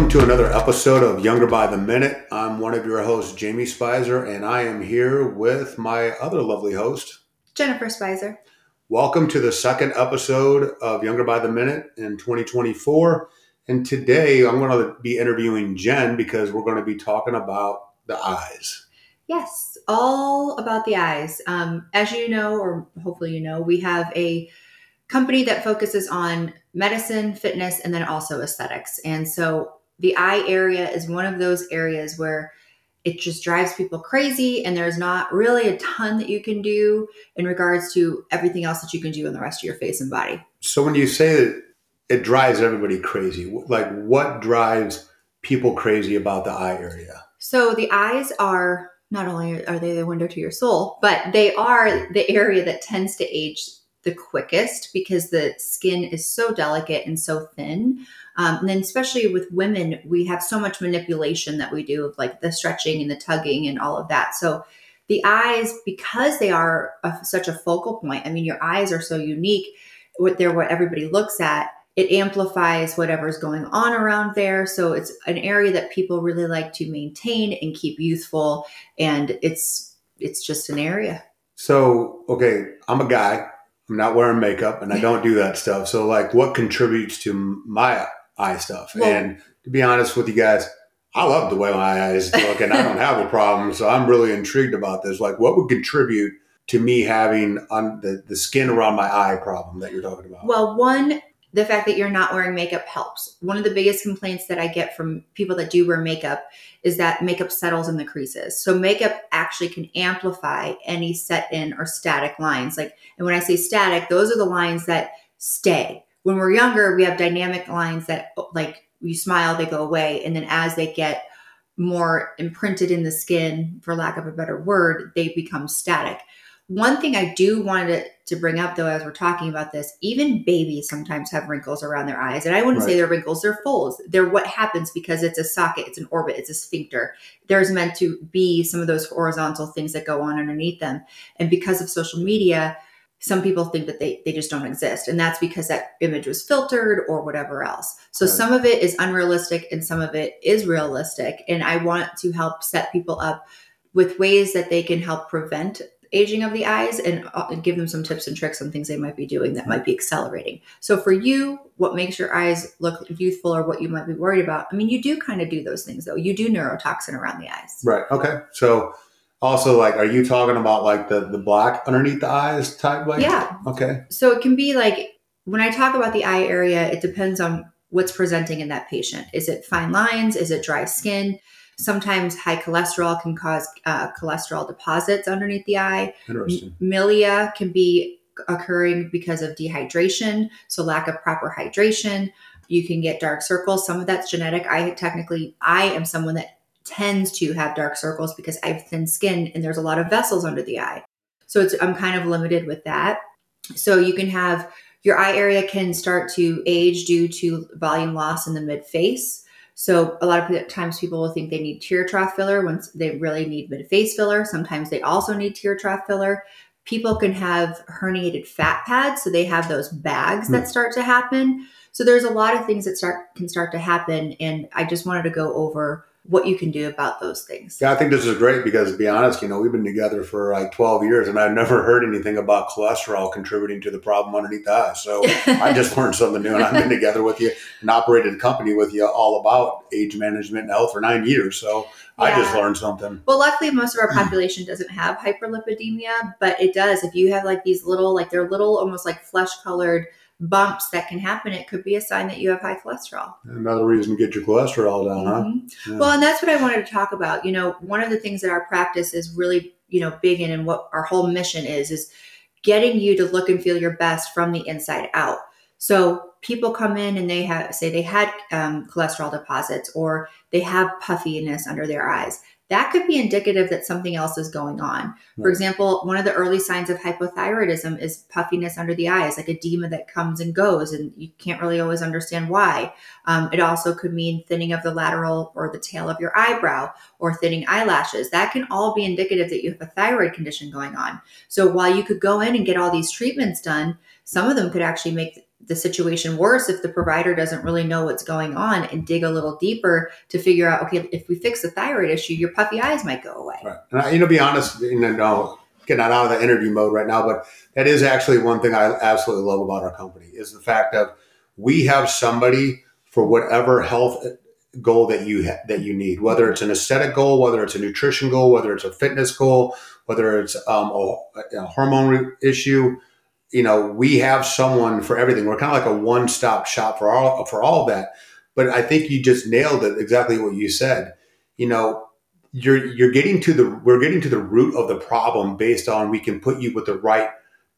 Welcome to another episode of Younger by the Minute. I'm one of your hosts, Jamie Spicer, and I am here with my other lovely host, Jennifer Spicer. Welcome to the second episode of Younger by the Minute in 2024. And today I'm going to be interviewing Jen because we're going to be talking about the eyes. Yes, all about the eyes. Um, as you know, or hopefully you know, we have a company that focuses on medicine, fitness, and then also aesthetics. And so the eye area is one of those areas where it just drives people crazy and there's not really a ton that you can do in regards to everything else that you can do in the rest of your face and body. So when you say that it drives everybody crazy like what drives people crazy about the eye area? So the eyes are not only are they the window to your soul but they are the area that tends to age the quickest because the skin is so delicate and so thin um, and then, especially with women, we have so much manipulation that we do of like the stretching and the tugging and all of that. So, the eyes, because they are a, such a focal point, I mean, your eyes are so unique, what they're what everybody looks at. It amplifies whatever's going on around there. So, it's an area that people really like to maintain and keep youthful. And it's, it's just an area. So, okay, I'm a guy. I'm not wearing makeup and I don't do that stuff. So, like, what contributes to my eye stuff. Well, and to be honest with you guys, I love the way my eyes look and I don't have a problem. So I'm really intrigued about this. Like, what would contribute to me having on the, the skin around my eye problem that you're talking about? Well, one, the fact that you're not wearing makeup helps. One of the biggest complaints that I get from people that do wear makeup is that makeup settles in the creases. So makeup actually can amplify any set in or static lines. Like, and when I say static, those are the lines that stay when we're younger, we have dynamic lines that oh, like you smile, they go away. And then as they get more imprinted in the skin, for lack of a better word, they become static. One thing I do want to, bring up though, as we're talking about this, even babies sometimes have wrinkles around their eyes. And I wouldn't right. say they're wrinkles, they're folds. They're what happens because it's a socket, it's an orbit, it's a sphincter. There's meant to be some of those horizontal things that go on underneath them. And because of social media, some people think that they, they just don't exist. And that's because that image was filtered or whatever else. So right. some of it is unrealistic and some of it is realistic. And I want to help set people up with ways that they can help prevent aging of the eyes and, uh, and give them some tips and tricks on things they might be doing that might be accelerating. So for you, what makes your eyes look youthful or what you might be worried about? I mean, you do kind of do those things though. You do neurotoxin around the eyes. Right. Okay. So also like are you talking about like the the black underneath the eyes type like yeah okay so it can be like when i talk about the eye area it depends on what's presenting in that patient is it fine lines is it dry skin sometimes high cholesterol can cause uh, cholesterol deposits underneath the eye Interesting. milia can be occurring because of dehydration so lack of proper hydration you can get dark circles some of that's genetic i technically i am someone that tends to have dark circles because I have thin skin and there's a lot of vessels under the eye. So it's I'm kind of limited with that. So you can have your eye area can start to age due to volume loss in the mid face. So a lot of times people will think they need tear trough filler when they really need mid face filler. Sometimes they also need tear trough filler. People can have herniated fat pads, so they have those bags mm. that hmm. start to happen. So there's a lot of things that start can start to happen, and I just wanted to go over what you can do about those things. Yeah, I think this is great because to be honest, you know, we've been together for like 12 years and I've never heard anything about cholesterol contributing to the problem underneath the eye. So I just learned something new and I've been together with you and operated a company with you all about age management and health for nine years. So yeah. I just learned something. Well, luckily most of our hmm. population doesn't have hyperlipidemia, but it does. If you have like these little, like they're little, almost like flesh colored bumps that can happen, it could be a sign that you have high cholesterol. Another reason to get your cholesterol down, mm-hmm. huh? Yeah. Well, and that's what I wanted to talk about. You know, one of the things that our practice is really, you know, big in and what our whole mission is, is getting you to look and feel your best from the inside out. So people come in and they have, say, they had um, cholesterol deposits or they have puffiness under their eyes that could be indicative that something else is going on. Right. For example, one of the early signs of hypothyroidism is puffiness under the eyes, like edema that comes and goes, and you can't really always understand why. Um, it also could mean thinning of the lateral or the tail of your eyebrow or thinning eyelashes. That can all be indicative that you have a thyroid condition going on. So while you could go in and get all these treatments done, some of them could actually make the situation worse if the provider doesn't really know what's going on and dig a little deeper to figure out okay if we fix the thyroid issue your puffy eyes might go away. Right. And I, you know be honest you know getting out of the interview mode right now but that is actually one thing i absolutely love about our company is the fact of we have somebody for whatever health goal that you ha- that you need whether it's an aesthetic goal whether it's a nutrition goal whether it's a fitness goal whether it's um, a, a hormone re- issue you know, we have someone for everything. We're kind of like a one-stop shop for all for all that. But I think you just nailed it exactly what you said. You know, you're you're getting to the we're getting to the root of the problem based on we can put you with the right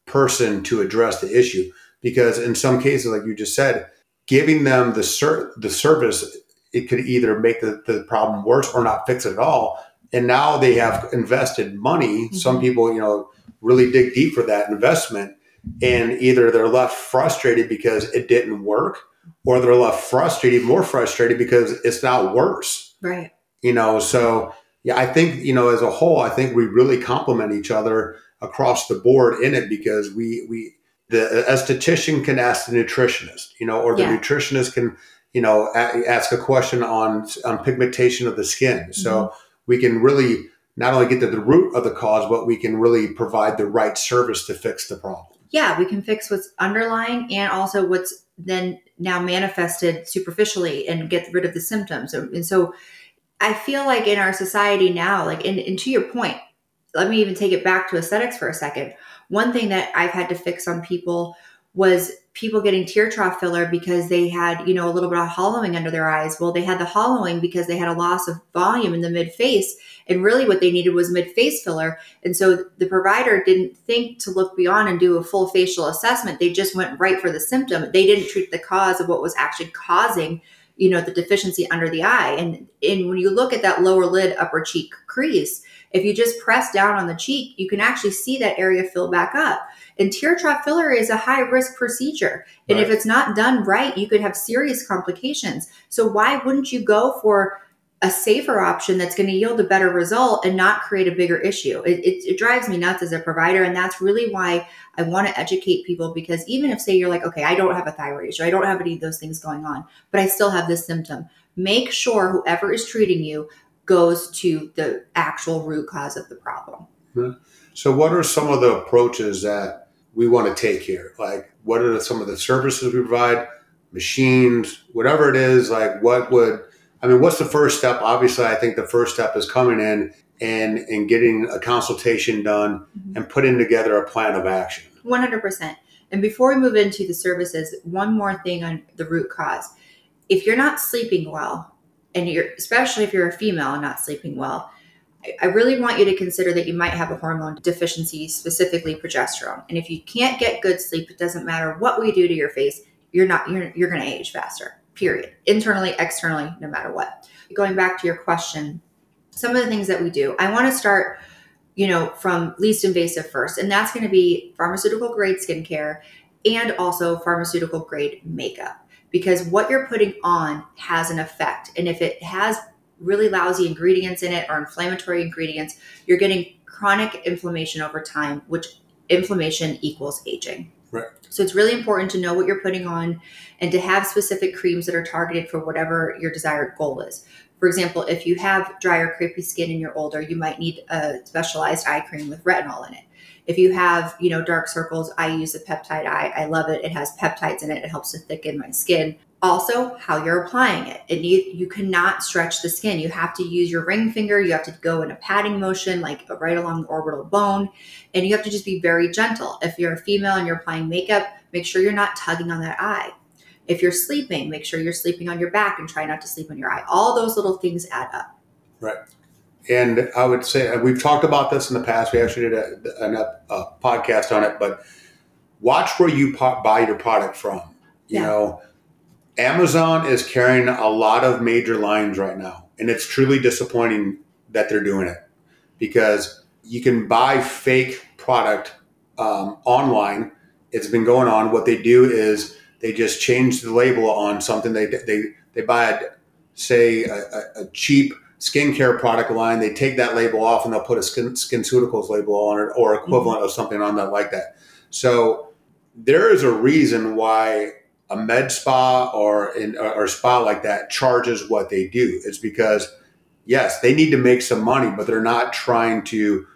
person to address the issue. Because in some cases, like you just said, giving them the ser- the service, it could either make the, the problem worse or not fix it at all. And now they have invested money. Mm-hmm. Some people, you know, really dig deep for that investment and either they're left frustrated because it didn't work or they're left frustrated more frustrated because it's now worse right you know so yeah i think you know as a whole i think we really complement each other across the board in it because we we the esthetician can ask the nutritionist you know or the yeah. nutritionist can you know a- ask a question on on pigmentation of the skin so mm-hmm. we can really not only get to the root of the cause but we can really provide the right service to fix the problem yeah, we can fix what's underlying and also what's then now manifested superficially and get rid of the symptoms. And so I feel like in our society now, like, and, and to your point, let me even take it back to aesthetics for a second. One thing that I've had to fix on people was people getting tear trough filler because they had, you know, a little bit of hollowing under their eyes. Well, they had the hollowing because they had a loss of volume in the mid face. And really what they needed was mid face filler. And so the provider didn't think to look beyond and do a full facial assessment. They just went right for the symptom. They didn't treat the cause of what was actually causing you know the deficiency under the eye and and when you look at that lower lid upper cheek crease if you just press down on the cheek you can actually see that area fill back up and tear trough filler is a high risk procedure. And right. if it's not done right, you could have serious complications. So why wouldn't you go for a safer option that's going to yield a better result and not create a bigger issue. It, it, it, drives me nuts as a provider. And that's really why I want to educate people because even if, say, you're like, okay, I don't have a thyroid issue, I don't have any of those things going on, but I still have this symptom, make sure whoever is treating you goes to the actual root cause of the problem. Hmm. So, what are some of the approaches that we want to take here? Like, what are some of the services we provide, machines, whatever it is? Like, what would I mean? What's the first step? Obviously, I think the first step is coming in and and getting a consultation done mm-hmm. and putting together a plan of action. One hundred percent. And before we move into the services, one more thing on the root cause. If you're not sleeping well, and you're especially if you're a female and not sleeping well, I really want you to consider that you might have a hormone deficiency, specifically progesterone. And if you can't get good sleep, it doesn't matter what we do to your face, you're not you're you're going to age faster. Period. Internally, externally, no matter what. Going back to your question, some of the things that we do. I want to start, you know, from least invasive first, and that's going to be pharmaceutical grade skincare and also pharmaceutical grade makeup because what you're putting on has an effect. And if it has really lousy ingredients in it or inflammatory ingredients, you're getting chronic inflammation over time, which inflammation equals aging. Right. So it's really important to know what you're putting on and to have specific creams that are targeted for whatever your desired goal is. For example, if you have dry or crepey skin and you're older, you might need a specialized eye cream with retinol in it. If you have, you know, dark circles, I use a peptide eye. I love it. It has peptides in it. It helps to thicken my skin also how you're applying it. it you, you cannot stretch the skin. You have to use your ring finger. You have to go in a patting motion, like right along the orbital bone. And you have to just be very gentle. If you're a female and you're applying makeup, make sure you're not tugging on that eye. If you're sleeping, make sure you're sleeping on your back and try not to sleep on your eye. All those little things add up. Right. And I would say we've talked about this in the past. We actually did a, a, a podcast on it, but watch where you buy your product from. You yeah. know, Amazon is carrying a lot of major lines right now, and it's truly disappointing that they're doing it because you can buy fake product um, online. It's been going on. What they do is they just change the label on something. They they they buy a, say a, a cheap skincare product line. They take that label off and they'll put a skin SkinCeuticals label on it or equivalent mm-hmm. of something on that like that. So there is a reason why a med spa or in, or spa like that charges what they do. It's because yes, they need to make some money, but they're not trying to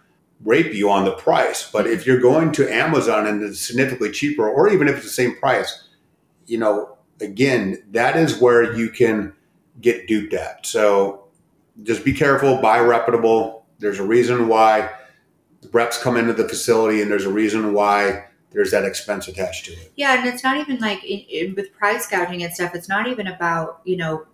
rape you on the price. But if you're going to Amazon and it's significantly cheaper, or even if it's the same price, you know, again, that is where you can get duped at. So just be careful, buy reputable. There's a reason why reps come into the facility, and there's a reason why there's that expense attached to it. Yeah, and it's not even like in, in, with price gouging and stuff. It's not even about you know.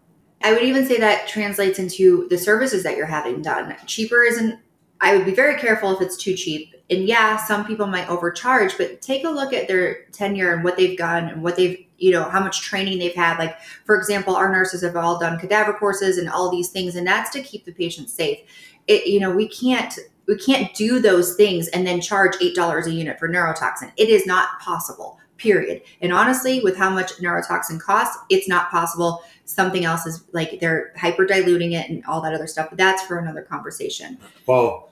I would even say that translates into the services that you're having done. Cheaper isn't. I would be very careful if it's too cheap. And yeah, some people might overcharge, but take a look at their tenure and what they've done and what they've you know how much training they've had like for example our nurses have all done cadaver courses and all these things and that's to keep the patient safe it you know we can't we can't do those things and then charge $8 a unit for neurotoxin. It is not possible, period. And honestly, with how much neurotoxin costs, it's not possible. Something else is like they're hyper diluting it and all that other stuff. But that's for another conversation. Well,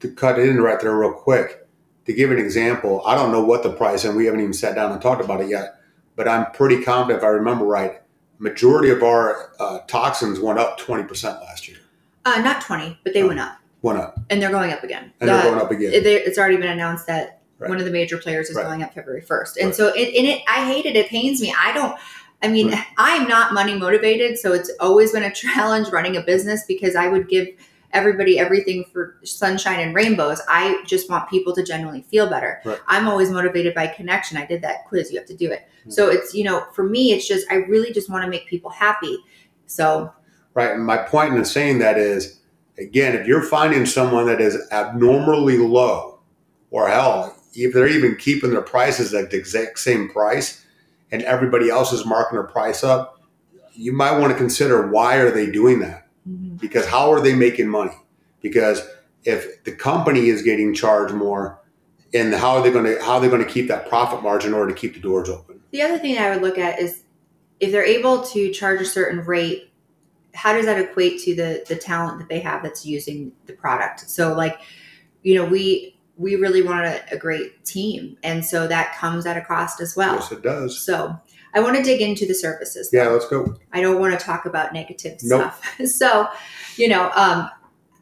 to cut in right there real quick, to give an example, I don't know what the price, and we haven't even sat down and talked about it yet, but I'm pretty confident if I remember right, majority of our uh, toxins went up 20% last year. Uh, not 20, but they oh. went up up. And they're going up again. And they're going up again. It, it's already been announced that right. one of the major players is right. going up February 1st. And right. so it, and it, I hate it. It pains me. I don't, I mean, I'm not money motivated. So it's always been a challenge running a business because I would give everybody everything for sunshine and rainbows. I just want people to genuinely feel better. I'm always motivated by connection. I did that quiz. You have to do it. Mm-hmm. So it's, you know, for me, it's just, I really just want to make people happy. So. Right. And my point in saying that is, Again, if you're finding someone that is abnormally low, or hell, if they're even keeping their prices at the exact same price, and everybody else is marking their price up, you might want to consider why are they doing that? Mm-hmm. Because how are they making money? Because if the company is getting charged more, and how are they going to how are they going to keep that profit margin in order to keep the doors open? The other thing I would look at is if they're able to charge a certain rate how does that equate to the the talent that they have that's using the product? So like you know we we really want a, a great team and so that comes at a cost as well. Yes it does. So i want to dig into the services yeah let's go. I don't want to talk about negative nope. stuff. So you know um,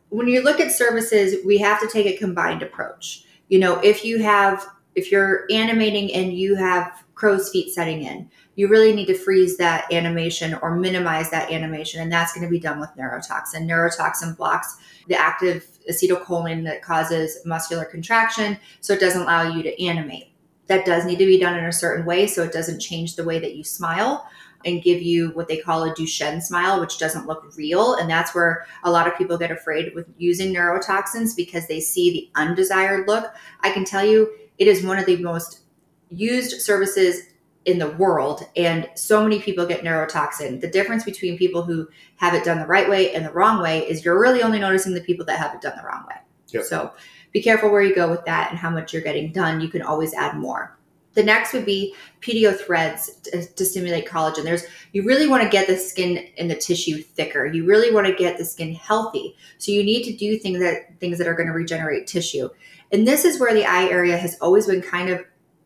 when you look at services we have to take a combined approach. You know if you have if you're animating and you have crow's feet setting in you really need to freeze that animation or minimize that animation. And that's going to be done with neurotoxin. Neurotoxin blocks the active acetylcholine that causes muscular contraction, so it doesn't allow you to animate. That does need to be done in a certain way so it doesn't change the way that you smile and give you what they call a Duchenne smile, which doesn't look real. And that's where a lot of people get afraid with using neurotoxins because they see the undesired look. I can tell you, it is one of the most used services in the world and so many people get neurotoxin the difference between people who have it done the right way and the wrong way is you're really only noticing the people that have it done the wrong way yep. so be careful where you go with that and how much you're getting done you can always add more the next would be PDO threads to, to stimulate collagen. There's you really want to get the skin and the tissue thicker. You really want to get the skin healthy. So you need to do things that things that are going to regenerate tissue. And this is where the eye area has always been kind of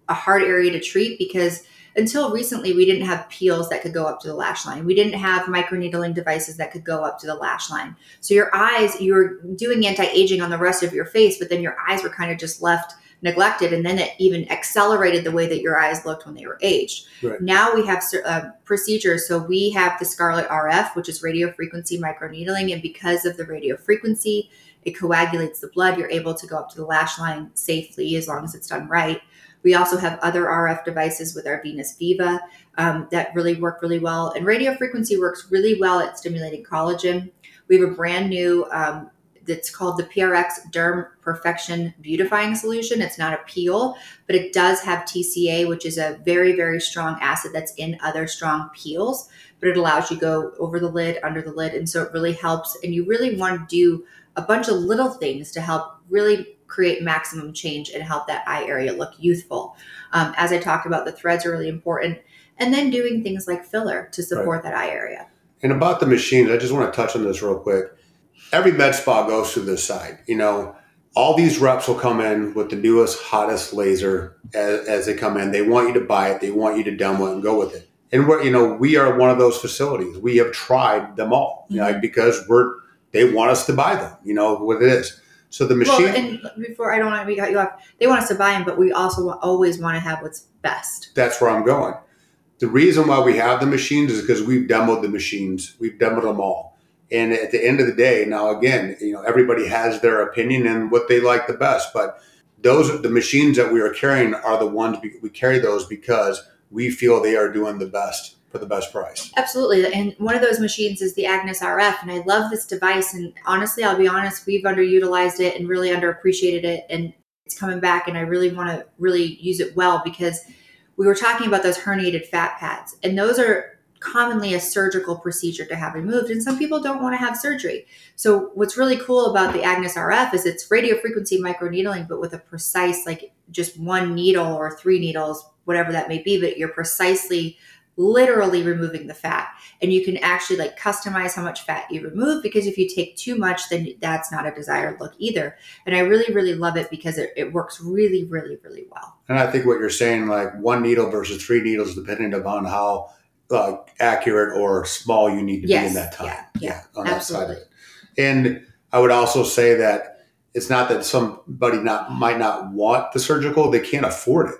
a hard area to treat because until recently, we didn't have peels that could go up to the lash line. We didn't have microneedling devices that could go up to the lash line. So your eyes, you were doing anti-aging on the rest of your face, but then your eyes were kind of just left neglected and then it even accelerated the way that your eyes looked when they were aged right. now we have uh, procedures so we have the scarlet rf which is radio frequency microneedling and because of the radio frequency it coagulates the blood you're able to go up to the lash line safely as long as it's done right we also have other RF devices with our Venus Viva um, that really work really well. And radio frequency works really well at stimulating collagen. We have a brand new um, that's called the PRX Derm Perfexion Beautifying Solution. It's not a peel, but it does have TCA, which is a very, very strong acid that's in other strong peels. But it allows you to go over the lid, under the lid, and so it really helps. And you really want to do a bunch of little things to help really create maximum change and help that eye area look youthful. Um, as I talked about, the threads are really important. And then doing things like filler to support right. that eye area. And about the machines, I just want to touch on this real quick. Every med spa goes through this side. You know, all these reps will come in with the newest, hottest laser as, as they come in. They want you to buy it. They want you to demo it and go with it. And we're, you know, we are one of those facilities. We have tried them all, mm-hmm. like because we're they want us to buy them. You know what it is. So the machine. Well, and before I don't want to cut you off, they want us to buy them, but we also always want to have what's best. That's where I'm going. The reason why we have the machines is because we've demoed the machines. We've demoed them all. And at the end of the day, now again, you know, everybody has their opinion and what they like the best, but those the machines that we are carrying are the ones we carry those because we feel they are doing the best for the best price. Absolutely. And one of those machines is the Agnes RF. And I love this device. And honestly, I'll be honest, we've underutilized it and really underappreciated it. And it's coming back. And I really want to really use it well because we were talking about those herniated fat pads. And those are commonly a surgical procedure to have removed. And some people don't want to have surgery. So what's really cool about the Agnes RF is it's radio frequency microneedling, but with a precise, like just one needle or three needles, whatever that may be, but you're precisely literally removing the fat and you can actually like customize how much fat you remove because if you take too much then that's not a desired look either and i really really love it because it, it works really really really well and i think what you're saying like one needle versus three needles depending upon how uh, accurate or small you need to yes, be in that time yeah, yeah, yeah on absolutely. that side of it and i would also say that it's not that somebody not might not want the surgical they can't afford it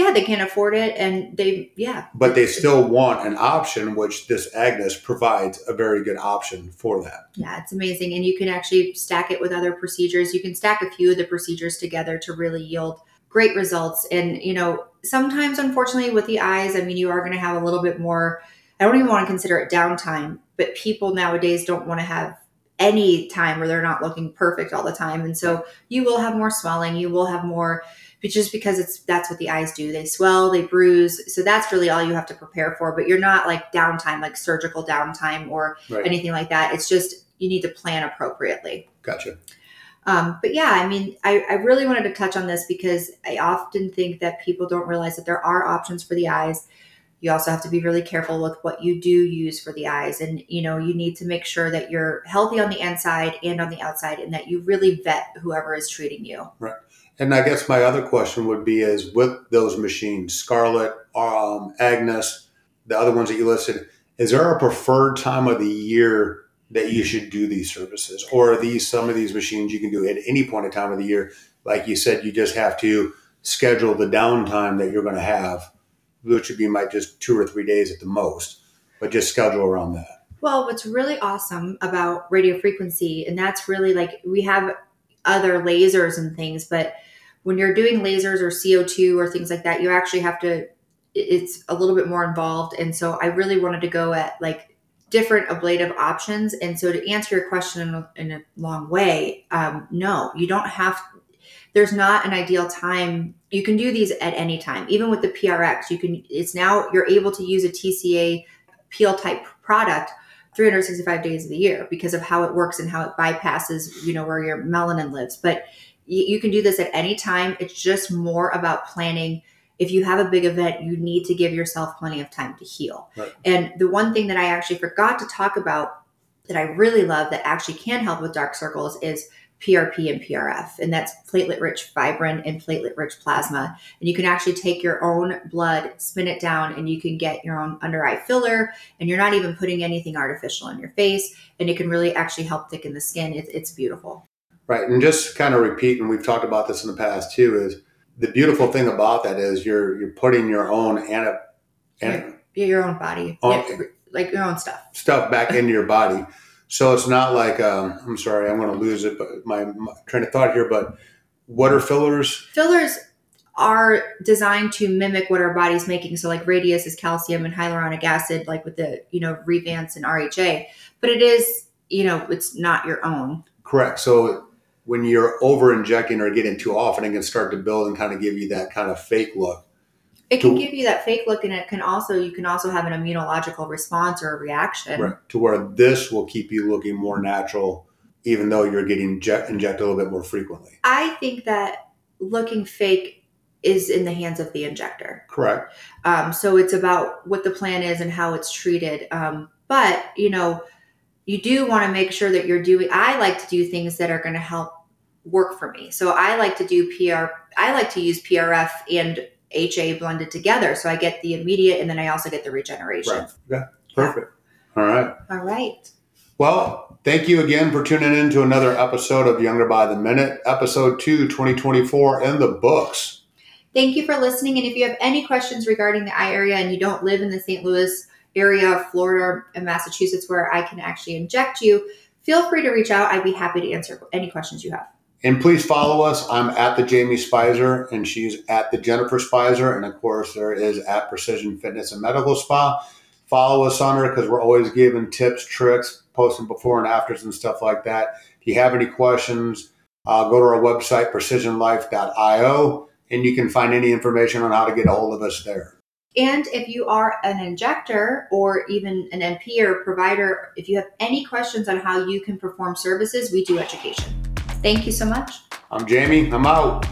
yeah, they can't afford it, and they yeah. But they still want an option, which this Agnes provides a very good option for that. Yeah, it's amazing, and you can actually stack it with other procedures. You can stack a few of the procedures together to really yield great results. And you know, sometimes, unfortunately, with the eyes, I mean, you are going to have a little bit more. I don't even want to consider it downtime, but people nowadays don't want to have any time where they're not looking perfect all the time, and so you will have more swelling. You will have more but just because it's that's what the eyes do they swell they bruise so that's really all you have to prepare for but you're not like downtime like surgical downtime or right. anything like that it's just you need to plan appropriately gotcha um, but yeah i mean I, I really wanted to touch on this because i often think that people don't realize that there are options for the eyes. You also have to be really careful with what you do use for the eyes. And you know you need to make sure that you're healthy on the inside and on the outside and that you really vet whoever is treating you. Right. And I guess my other question would be is with those machines, Scarlet, um, Agnes, the other ones that you listed, is there a preferred time of the year that you should do these services? Or these some of these machines you can do at any point in time of the year? Like you said, you just have to schedule the downtime that you're going to have, which would be like just two or three days at the most, but just schedule around that. Well, what's really awesome about radio frequency, and that's really like we have other lasers and things, but when you're doing lasers or CO2 or things like that, you actually have to, it's a little bit more involved. And so I really wanted to go at like different ablative options. And so to answer your question in a, in a long way, um, no, you don't have, there's not an ideal time. You can do these at any time. Even with the PRX, you can, it's now, you're able to use a TCA peel type product 365 days of the year because of how it works and how it bypasses, you know, where your melanin lives. But you can do this at any time. It's just more about planning. If you have a big event, you need to give yourself plenty of time to heal. Right. And the one thing that I actually forgot to talk about that I really love that actually can help with dark circles is PRP and PRF, and that's platelet rich fibrin and platelet rich plasma. And you can actually take your own blood, spin it down, and you can get your own under eye filler, and you're not even putting anything artificial in your face, and it can really actually help thicken the skin. It's, it's beautiful. Right. And just kind of repeat, and we've talked about this in the past too, is the beautiful thing about that is you're you're putting your own and and your own body, own, like your own stuff, stuff back into your body. So it's not like um, I'm sorry, I'm going to lose it, but my, my train of thought here. But what are fillers? Fillers are designed to mimic what our body's making. So like Radiesse is calcium and hyaluronic acid, like with the you know Revance and RHA. But it is you know it's not your own. Correct. So when you're over injecting or getting too often, it can start to build and kind of give you that kind of fake look. It can to, give you that fake look, and it can also you can also have an immunological response or a reaction. Right. To where this will keep you looking more natural, even though you're getting inject, injected a little bit more frequently. I think that looking fake is in the hands of the injector. Correct. Um, so it's about what the plan is and how it's treated. Um, but you know, you do want to make sure that you're doing i like to do things that are going to help work for me. So I like to do PR. I like to use PRF and HA blended together. So I get the immediate and then I also get the regeneration. Right. Yeah. Perfect. All right. All right. Well, thank you again for tuning in to another episode of Younger by the Minute, episode 2, 2024 in the books. Thank you for listening. And if you have any questions regarding the eye area and you don't live in the St. Louis area of Florida and Massachusetts where I can actually inject you, feel free to reach out. I'd be happy to answer any questions you have. And please follow us. I'm at the Jamie Spicer, and she's at the Jennifer Spicer. And of course, there is at Precision Fitness and Medical Spa. Follow us on her because we're always giving tips, tricks, posting before and afters and stuff like that. If you have any questions, uh, go to our website, precisionlife.io, and you can find any information on how to get a hold of us there. And if you are an injector or even an NP or provider, if you have any questions on how you can perform services, we do education. Thank you so much. I'm Jamie. I'm out.